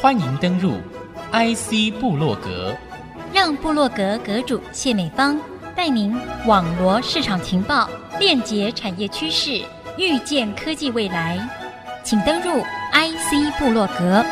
欢迎登入 IC 部落格，让部落格阁主谢美芳带您网罗市场情报，链接产业趋势，预见科技未来。请登入 IC 部落格。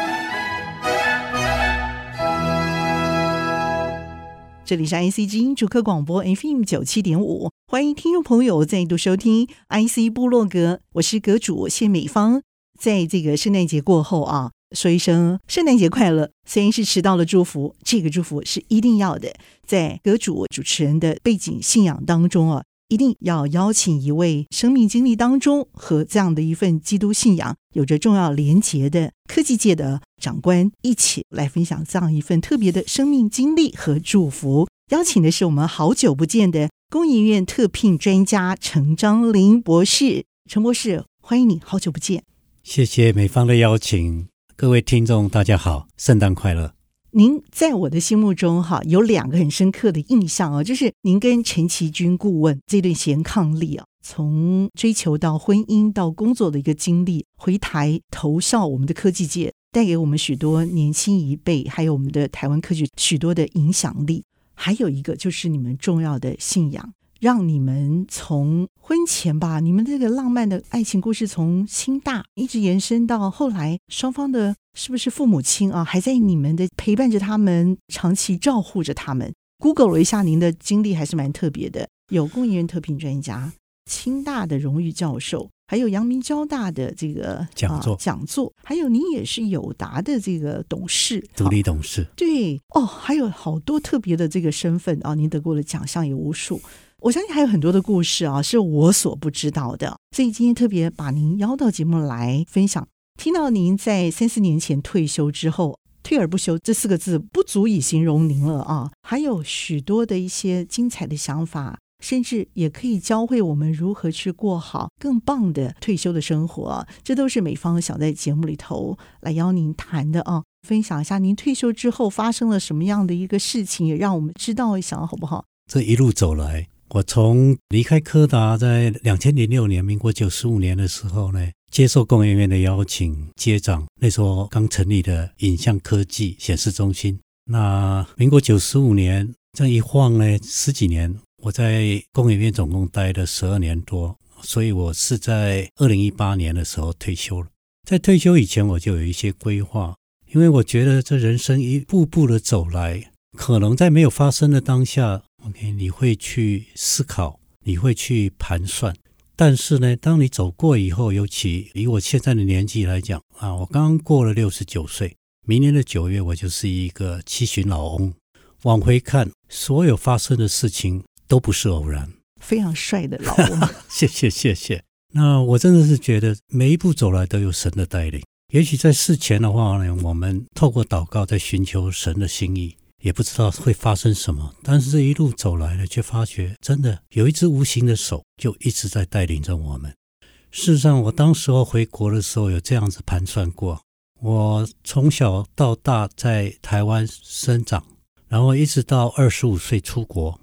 这里是 IC 之音主客广播 FM 九七点五，欢迎听众朋友再度收听 IC 部落格，我是阁主谢美芳。在这个圣诞节过后啊。说一声圣诞节快乐，虽然是迟到了祝福，这个祝福是一定要的。在阁主主持人的背景信仰当中啊，一定要邀请一位生命经历当中和这样的一份基督信仰有着重要连结的科技界的长官，一起来分享这样一份特别的生命经历和祝福。邀请的是我们好久不见的工研院特聘专家陈章林博士，陈博士，欢迎你，好久不见。谢谢美方的邀请。各位听众，大家好，圣诞快乐！您在我的心目中哈有两个很深刻的印象啊，就是您跟陈其君顾问这段贤伉俪啊，从追求到婚姻到工作的一个经历，回台投效我们的科技界，带给我们许多年轻一辈，还有我们的台湾科技许多的影响力。还有一个就是你们重要的信仰。让你们从婚前吧，你们这个浪漫的爱情故事从清大一直延伸到后来，双方的是不是父母亲啊，还在你们的陪伴着他们，长期照护着他们。Google 了一下您的经历，还是蛮特别的，有工研院特聘专家、清大的荣誉教授，还有阳明交大的这个讲座、啊、讲座，还有您也是友达的这个董事、独立董事。对哦，还有好多特别的这个身份啊，您得过的奖项也无数。我相信还有很多的故事啊，是我所不知道的，所以今天特别把您邀到节目来分享。听到您在三四年前退休之后，退而不休这四个字不足以形容您了啊！还有许多的一些精彩的想法，甚至也可以教会我们如何去过好更棒的退休的生活。这都是美方想在节目里头来邀您谈的啊，分享一下您退休之后发生了什么样的一个事情，也让我们知道一下，好不好？这一路走来。我从离开柯达，在两千零六年，民国九十五年的时候呢，接受工研院的邀请，接掌那时候刚成立的影像科技显示中心。那民国九十五年这一晃呢，十几年，我在工研院总共待了十二年多，所以我是在二零一八年的时候退休了。在退休以前，我就有一些规划，因为我觉得这人生一步步的走来，可能在没有发生的当下。OK，你会去思考，你会去盘算，但是呢，当你走过以后，尤其以我现在的年纪来讲啊，我刚刚过了六十九岁，明年的九月我就是一个七旬老翁。往回看，所有发生的事情都不是偶然。非常帅的老翁，谢谢谢谢。那我真的是觉得每一步走来都有神的带领。也许在事前的话呢，我们透过祷告在寻求神的心意。也不知道会发生什么，但是这一路走来了，却发觉真的有一只无形的手就一直在带领着我们。事实上，我当时候回国的时候有这样子盘算过：我从小到大在台湾生长，然后一直到二十五岁出国，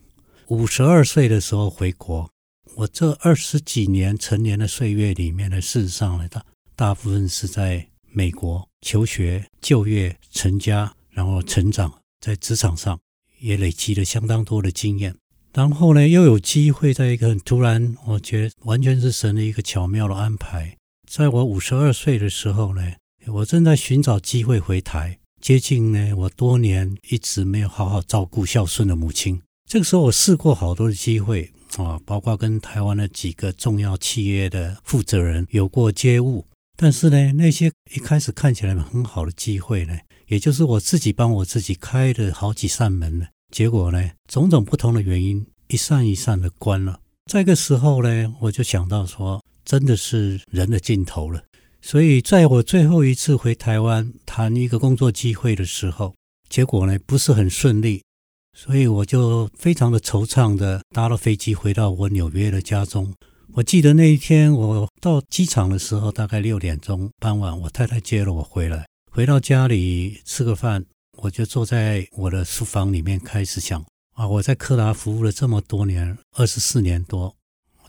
五十二岁的时候回国。我这二十几年成年的岁月里面呢，事实上呢，大大部分是在美国求学、就业、成家，然后成长。在职场上也累积了相当多的经验，然后呢，又有机会在一个很突然，我觉得完全是神的一个巧妙的安排。在我五十二岁的时候呢，我正在寻找机会回台，接近呢我多年一直没有好好照顾孝顺的母亲。这个时候，我试过好多的机会啊，包括跟台湾的几个重要企业的负责人有过接触，但是呢，那些一开始看起来很好的机会呢。也就是我自己帮我自己开了好几扇门了，结果呢，种种不同的原因，一扇一扇的关了。这个时候呢，我就想到说，真的是人的尽头了。所以，在我最后一次回台湾谈一个工作机会的时候，结果呢，不是很顺利，所以我就非常的惆怅的搭了飞机回到我纽约的家中。我记得那一天我到机场的时候，大概六点钟傍晚，我太太接了我回来。回到家里吃个饭，我就坐在我的书房里面开始想啊，我在柯达服务了这么多年，二十四年多，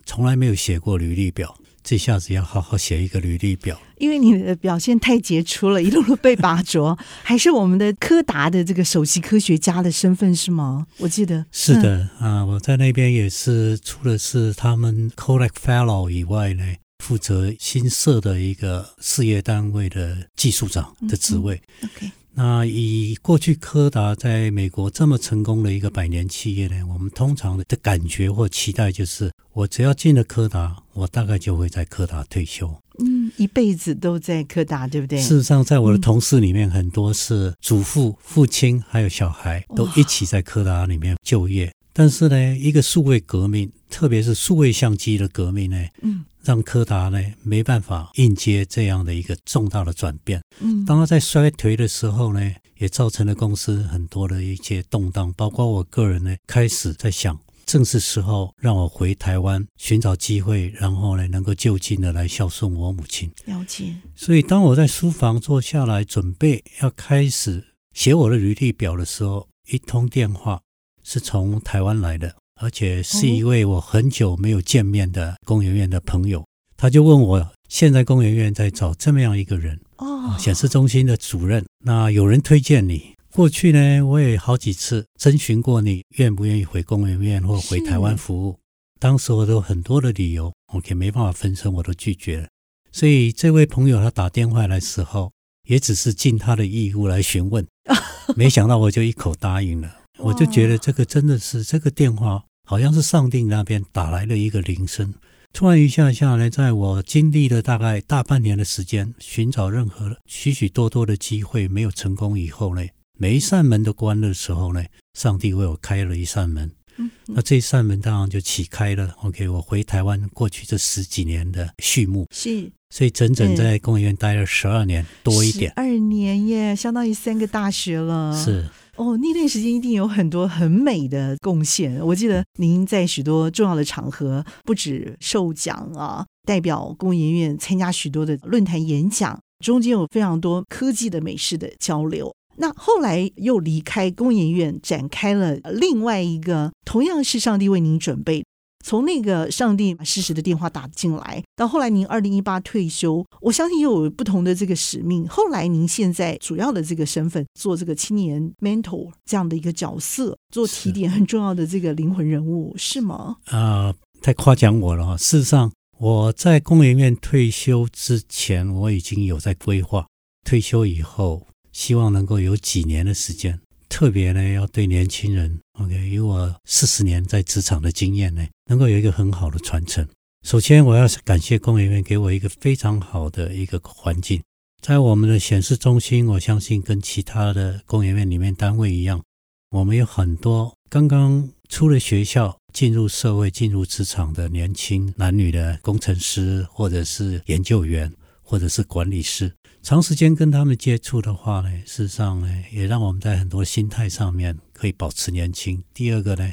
从来没有写过履历表。这下子要好好写一个履历表。因为你的表现太杰出了，一路路被拔擢，还是我们的柯达的这个首席科学家的身份是吗？我记得是的、嗯、啊，我在那边也是，除了是他们 Kodak Fellow 以外呢，负责新设的一个事业单位的技术长的职位。嗯嗯、OK。那以过去柯达在美国这么成功的一个百年企业呢，我们通常的感觉或期待就是，我只要进了柯达，我大概就会在柯达退休。嗯，一辈子都在柯达，对不对？事实上，在我的同事里面，很多是祖父、父亲还有小孩都一起在柯达里面就业。但是呢，一个数位革命，特别是数位相机的革命呢，嗯。让柯达呢没办法应接这样的一个重大的转变。嗯，当他在衰退的时候呢，也造成了公司很多的一些动荡。包括我个人呢，开始在想，正是时候让我回台湾寻找机会，然后呢能够就近的来孝顺我母亲。了解。所以当我在书房坐下来准备要开始写我的履历表的时候，一通电话是从台湾来的。而且是一位我很久没有见面的工研院的朋友，他就问我，现在工研院在找这么样一个人，哦，显示中心的主任。那有人推荐你，过去呢，我也好几次征询过你，愿不愿意回工研院或回台湾服务。当时我都有很多的理由，我也没办法分身，我都拒绝了。所以这位朋友他打电话来的时候，也只是尽他的义务来询问，没想到我就一口答应了。我就觉得这个真的是这个电话。好像是上帝那边打来了一个铃声，突然一下下来，在我经历了大概大半年的时间，寻找任何许许多多的机会没有成功以后呢，每一扇门都关了的时候呢，上帝为我开了一扇门。嗯，那这一扇门当然就启开了。OK，我回台湾过去这十几年的序幕。是，所以整整在工研院待了十二年多一点。二年耶，相当于三个大学了。是。哦，那段时间一定有很多很美的贡献。我记得您在许多重要的场合，不止受奖啊，代表工研院参加许多的论坛演讲，中间有非常多科技的美式的交流。那后来又离开工研院，展开了另外一个同样是上帝为您准备。从那个上帝把事实的电话打进来，到后来您二零一八退休，我相信又有不同的这个使命。后来您现在主要的这个身份，做这个青年 mentor 这样的一个角色，做提点很重要的这个灵魂人物，是，吗？啊、呃，太夸奖我了！事实上，我在工研院退休之前，我已经有在规划退休以后，希望能够有几年的时间。特别呢，要对年轻人，OK，以我四十年在职场的经验呢，能够有一个很好的传承。首先，我要感谢工业园给我一个非常好的一个环境。在我们的显示中心，我相信跟其他的工业园里面单位一样，我们有很多刚刚出了学校、进入社会、进入职场的年轻男女的工程师，或者是研究员，或者是管理师。长时间跟他们接触的话呢，事实上呢，也让我们在很多心态上面可以保持年轻。第二个呢，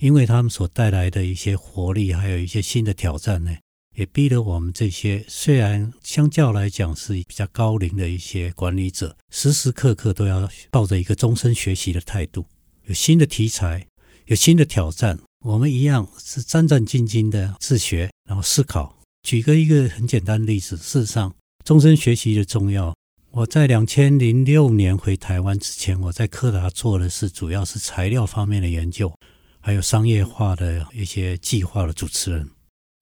因为他们所带来的一些活力，还有一些新的挑战呢，也逼得我们这些虽然相较来讲是比较高龄的一些管理者，时时刻刻都要抱着一个终身学习的态度。有新的题材，有新的挑战，我们一样是战战兢兢的自学，然后思考。举个一个很简单的例子，事实上。终身学习的重要。我在两千零六年回台湾之前，我在柯达做的是主要是材料方面的研究，还有商业化的一些计划的主持人。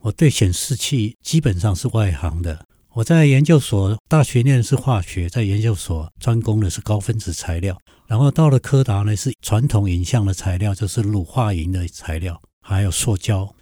我对显示器基本上是外行的。我在研究所大学念的是化学，在研究所专攻的是高分子材料，然后到了柯达呢，是传统影像的材料，就是乳化银的材料，还有塑胶。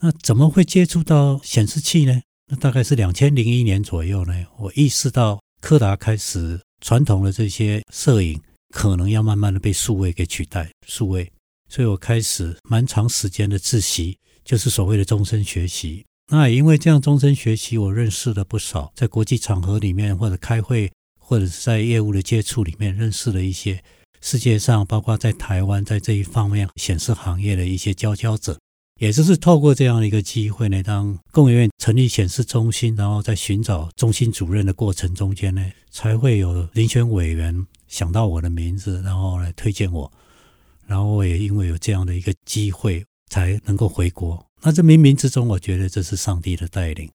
那怎么会接触到显示器呢？那大概是两千零一年左右呢，我意识到柯达开始传统的这些摄影可能要慢慢的被数位给取代，数位，所以我开始蛮长时间的自习，就是所谓的终身学习。那也因为这样终身学习，我认识了不少在国际场合里面或者开会或者是在业务的接触里面认识了一些世界上，包括在台湾在这一方面显示行业的一些佼佼者。也就是透过这样的一个机会呢，当工研院成立显示中心，然后在寻找中心主任的过程中间呢，才会有遴选委员想到我的名字，然后来推荐我，然后我也因为有这样的一个机会，才能够回国。那这冥冥之中，我觉得这是上帝的带领。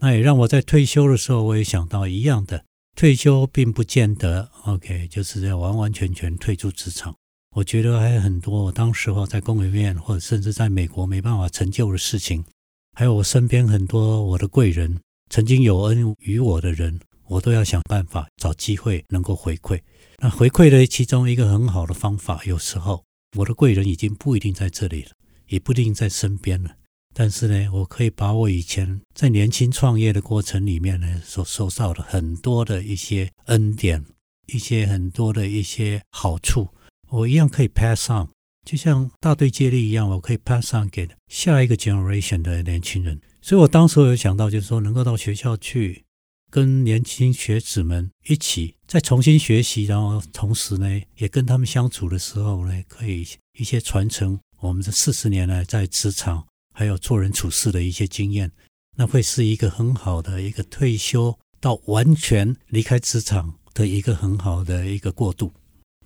那也让我在退休的时候，我也想到一样的，退休并不见得 OK，就是要完完全全退出职场。我觉得还有很多我当时候在工研院或者甚至在美国没办法成就的事情，还有我身边很多我的贵人，曾经有恩于我的人，我都要想办法找机会能够回馈。那回馈的其中一个很好的方法，有时候我的贵人已经不一定在这里了，也不一定在身边了。但是呢，我可以把我以前在年轻创业的过程里面呢，所收到的很多的一些恩典，一些很多的一些好处，我一样可以 pass on，就像大队接力一样，我可以 pass on 给下一个 generation 的年轻人。所以我当时有想到，就是说能够到学校去跟年轻学子们一起再重新学习，然后同时呢，也跟他们相处的时候呢，可以一些传承我们这四十年来在职场。还有做人处事的一些经验，那会是一个很好的一个退休到完全离开职场的一个很好的一个过渡。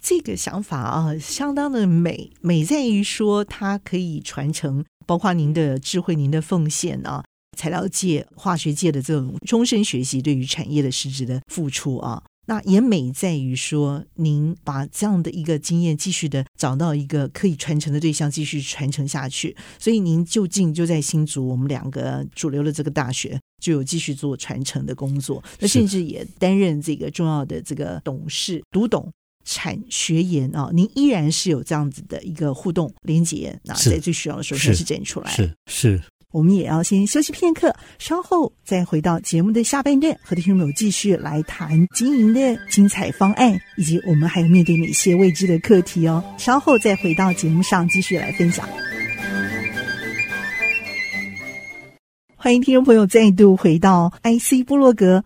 这个想法啊，相当的美，美在于说它可以传承，包括您的智慧、您的奉献啊，材料界、化学界的这种终身学习，对于产业的实质的付出啊。那也美在于说，您把这样的一个经验继续的找到一个可以传承的对象，继续传承下去。所以您就近就在新竹，我们两个主流的这个大学就有继续做传承的工作。那甚至也担任这个重要的这个董事，读懂产学研啊。您依然是有这样子的一个互动连接，那在最需要的时候还是展出来。是是。是我们也要先休息片刻，稍后再回到节目的下半段，和听众朋友继续来谈经营的精彩方案，以及我们还有面对哪些未知的课题哦。稍后再回到节目上继续来分享。欢迎听众朋友再度回到 IC 部落格。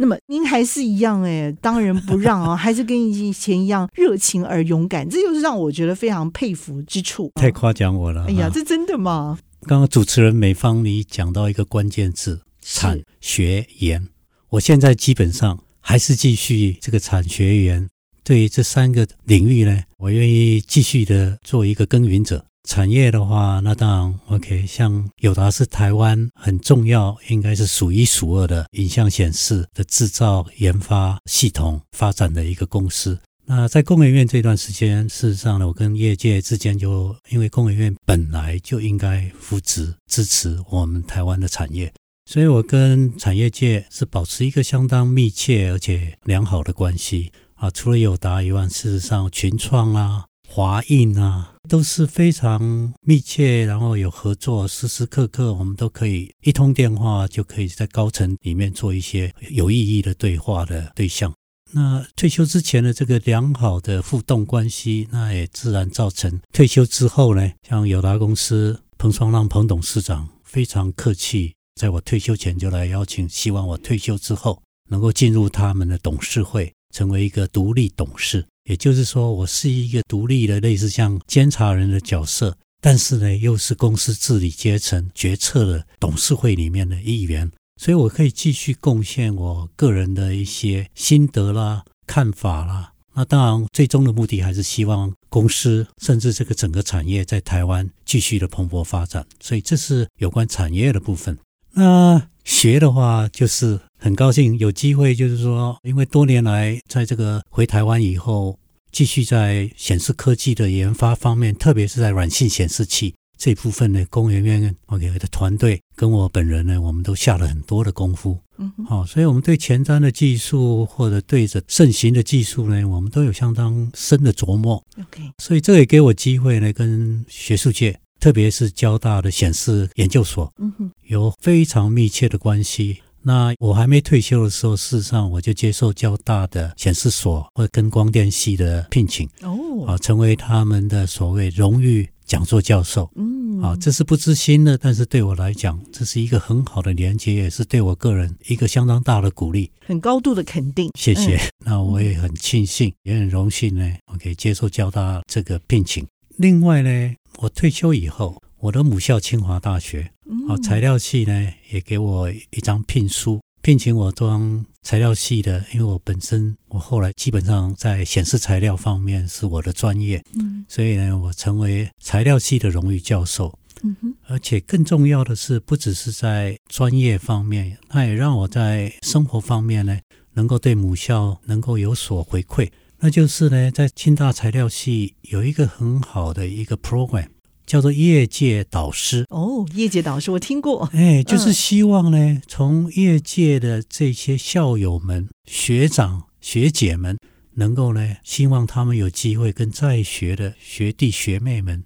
那么您还是一样哎，当仁不让啊，还是跟以前一样热情而勇敢，这就是让我觉得非常佩服之处。太夸奖我了！哎呀，这真的吗？刚刚主持人美芳，你讲到一个关键字“产学研”，我现在基本上还是继续这个产学研。对于这三个领域呢，我愿意继续的做一个耕耘者。产业的话，那当然 OK，像友达是台湾很重要，应该是数一数二的影像显示的制造、研发、系统发展的一个公司。那在工研院这段时间，事实上呢，我跟业界之间就因为工研院本来就应该扶持支持我们台湾的产业，所以我跟产业界是保持一个相当密切而且良好的关系啊。除了友达以外，事实上群创啊、华映啊都是非常密切，然后有合作，时时刻刻我们都可以一通电话就可以在高层里面做一些有意义的对话的对象。那退休之前的这个良好的互动关系，那也自然造成退休之后呢，像友达公司彭双浪彭董事长非常客气，在我退休前就来邀请，希望我退休之后能够进入他们的董事会，成为一个独立董事。也就是说，我是一个独立的类似像监察人的角色，但是呢，又是公司治理阶层决策的董事会里面的一员。所以，我可以继续贡献我个人的一些心得啦、看法啦。那当然，最终的目的还是希望公司甚至这个整个产业在台湾继续的蓬勃发展。所以，这是有关产业的部分。那学的话，就是很高兴有机会，就是说，因为多年来在这个回台湾以后，继续在显示科技的研发方面，特别是在软性显示器。这部分呢，工研院 OK 的团队跟我本人呢，我们都下了很多的功夫。嗯，好，所以我们对前瞻的技术或者对着盛行的技术呢，我们都有相当深的琢磨。OK，所以这也给我机会呢，跟学术界，特别是交大的显示研究所，嗯哼，有非常密切的关系。那我还没退休的时候，事实上我就接受交大的显示所或者跟光电系的聘请。哦，啊，成为他们的所谓荣誉。讲座教授，嗯，啊，这是不知心的，但是对我来讲，这是一个很好的连接，也是对我个人一个相当大的鼓励，很高度的肯定。谢谢。嗯、那我也很庆幸，也很荣幸呢，我可以接受交大这个聘请。另外呢，我退休以后，我的母校清华大学，啊，材料系呢也给我一张聘书。聘请我当材料系的，因为我本身我后来基本上在显示材料方面是我的专业，嗯，所以呢，我成为材料系的荣誉教授。嗯哼，而且更重要的是，不只是在专业方面，它也让我在生活方面呢，能够对母校能够有所回馈。那就是呢，在清大材料系有一个很好的一个 program，叫做业界导师。哦，业界导师我听过。哎，就是希望呢，从业界的这些校友们、学长学姐们，能够呢，希望他们有机会跟在学的学弟学妹们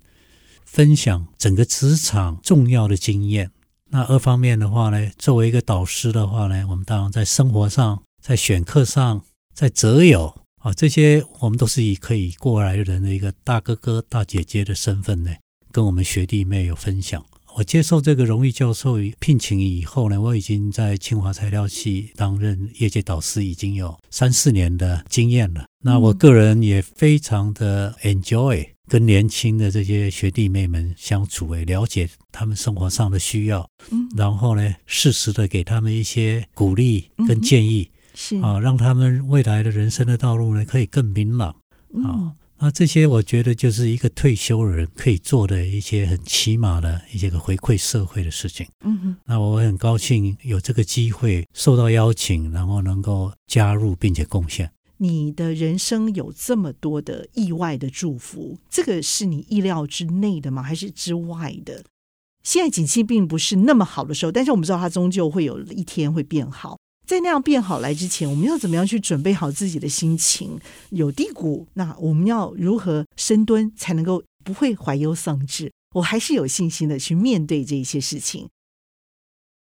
分享整个职场重要的经验。那二方面的话呢，作为一个导师的话呢，我们当然在生活上、在选课上、在择友。啊，这些我们都是以可以过来人的一个大哥哥、大姐姐的身份呢，跟我们学弟妹有分享。我接受这个荣誉教授聘请以后呢，我已经在清华材料系担任业界导师，已经有三四年的经验了。那我个人也非常的 enjoy 跟年轻的这些学弟妹们相处，诶，了解他们生活上的需要，然后呢，适时的给他们一些鼓励跟建议。是啊，让他们未来的人生的道路呢，可以更明朗啊。那这些我觉得就是一个退休人可以做的一些很起码的一些个回馈社会的事情。嗯哼，那我很高兴有这个机会受到邀请，然后能够加入并且贡献。你的人生有这么多的意外的祝福，这个是你意料之内的吗？还是之外的？现在景气并不是那么好的时候，但是我们知道它终究会有一天会变好。在那样变好来之前，我们要怎么样去准备好自己的心情？有低谷，那我们要如何深蹲才能够不会怀忧丧志？我还是有信心的去面对这些事情。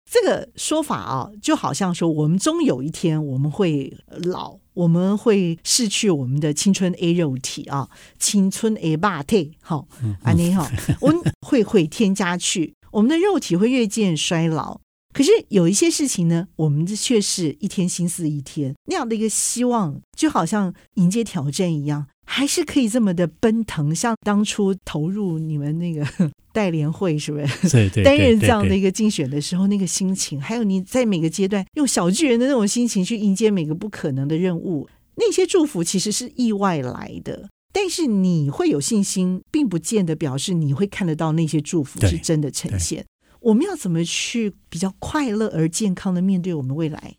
这个说法啊，就好像说，我们终有一天我们会老，我们会逝去我们的青春 A 肉体啊，青春 A 霸体，好，安妮好，我们会会添加去，我们的肉体会越渐衰老。可是有一些事情呢，我们却是一天心思一天那样的一个希望，就好像迎接挑战一样，还是可以这么的奔腾。像当初投入你们那个 代联会，是不是？对 对，担任 这样的一个竞选的时候，那个心情，还有你在每个阶段用小巨人的那种心情去迎接每个不可能的任务，那些祝福其实是意外来的。但是你会有信心，并不见得表示你会看得到那些祝福是真的呈现。我们要怎么去比较快乐而健康的面对我们未来？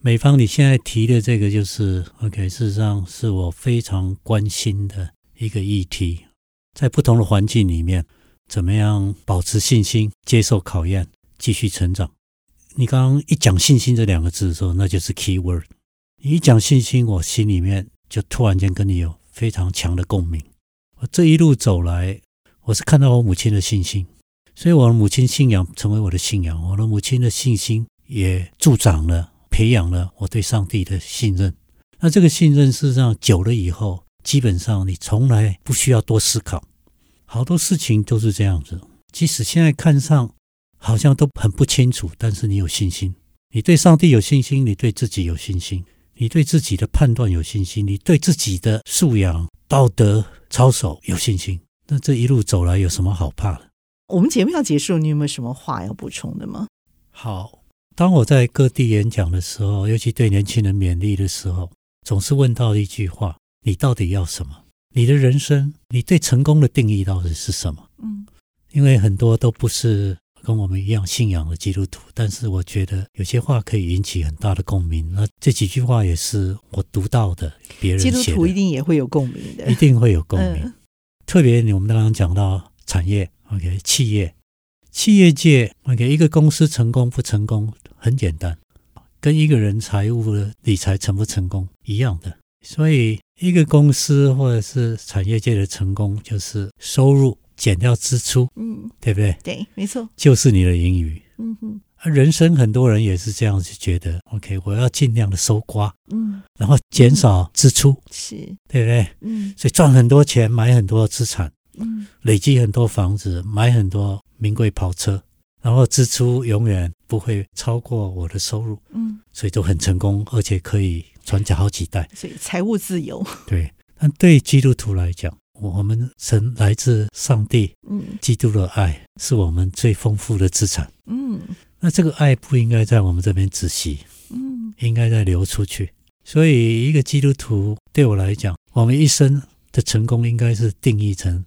美方，你现在提的这个就是 OK，事实上是我非常关心的一个议题。在不同的环境里面，怎么样保持信心、接受考验、继续成长？你刚刚一讲信心这两个字的时候，那就是 key word。你一讲信心，我心里面就突然间跟你有非常强的共鸣。我这一路走来，我是看到我母亲的信心。所以，我的母亲信仰成为我的信仰，我的母亲的信心也助长了、培养了我对上帝的信任。那这个信任，事实上久了以后，基本上你从来不需要多思考，好多事情都是这样子。即使现在看上好像都很不清楚，但是你有信心，你对上帝有信心，你对自己有信心，你对自己的判断有信心，你对自己的素养、道德操守有信心。那这一路走来，有什么好怕的？我们节目要结束，你有没有什么话要补充的吗？好，当我在各地演讲的时候，尤其对年轻人勉励的时候，总是问到一句话：你到底要什么？你的人生，你对成功的定义到底是什么？嗯，因为很多都不是跟我们一样信仰的基督徒，但是我觉得有些话可以引起很大的共鸣。那这几句话也是我读到的，别人基督徒一定也会有共鸣的，一定会有共鸣。嗯、特别我们刚刚讲到产业。OK，企业，企业界，OK，一个公司成功不成功很简单，跟一个人财务的理财成不成功一样的。所以，一个公司或者是产业界的成功，就是收入减掉支出，嗯，对不对？对，没错，就是你的盈余。嗯哼，人生很多人也是这样子觉得，OK，我要尽量的收刮，嗯，然后减少支出，是对不对？嗯，所以赚很多钱，买很多资产。嗯，累积很多房子，买很多名贵跑车，然后支出永远不会超过我的收入。嗯，所以就很成功，而且可以传家好几代。所以财务自由。对，但对基督徒来讲，我们神来自上帝，嗯，基督的爱是我们最丰富的资产。嗯，那这个爱不应该在我们这边止息，嗯，应该在流出去。所以，一个基督徒对我来讲，我们一生的成功应该是定义成。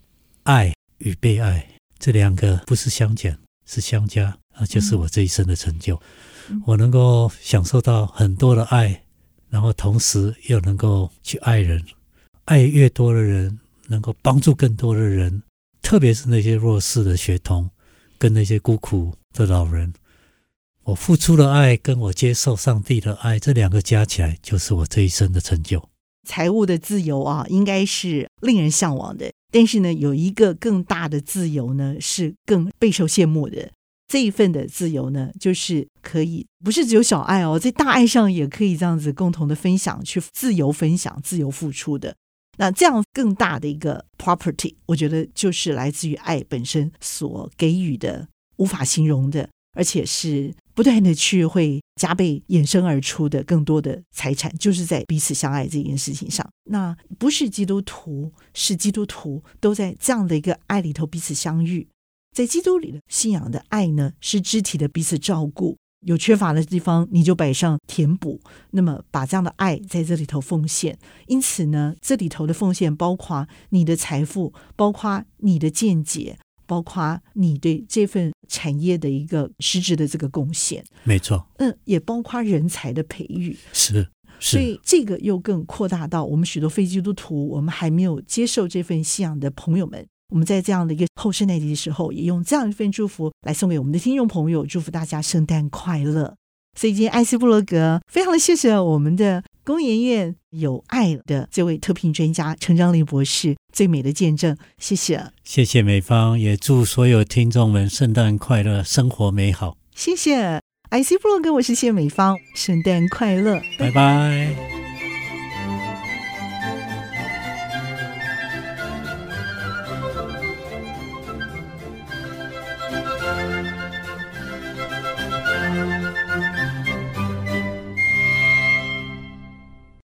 爱与被爱这两个不是相减，是相加啊，就是我这一生的成就。嗯、我能够享受到很多的爱，然后同时又能够去爱人，爱越多的人，能够帮助更多的人，特别是那些弱势的学童，跟那些孤苦的老人。我付出的爱，跟我接受上帝的爱，这两个加起来，就是我这一生的成就。财务的自由啊，应该是令人向往的。但是呢，有一个更大的自由呢，是更备受羡慕的。这一份的自由呢，就是可以不是只有小爱哦，在大爱上也可以这样子共同的分享，去自由分享、自由付出的。那这样更大的一个 property，我觉得就是来自于爱本身所给予的，无法形容的，而且是。不断的去会加倍衍生而出的更多的财产，就是在彼此相爱这件事情上。那不是基督徒，是基督徒都在这样的一个爱里头彼此相遇。在基督里的信仰的爱呢，是肢体的彼此照顾，有缺乏的地方你就摆上填补。那么把这样的爱在这里头奉献。因此呢，这里头的奉献包括你的财富，包括你的见解。包括你对这份产业的一个实质的这个贡献，没错，嗯，也包括人才的培育，是，是，所以这个又更扩大到我们许多非基督徒，我们还没有接受这份信仰的朋友们，我们在这样的一个后圣诞节的时候，也用这样一份祝福来送给我们的听众朋友，祝福大家圣诞快乐。所以今天艾斯布罗格非常的谢谢我们的。工研院有爱的这位特聘专家陈章林博士，最美的见证，谢谢，谢谢美方，也祝所有听众们圣诞快乐，生活美好，谢谢，IC 部落跟，我是谢美芳，圣诞快乐，拜拜。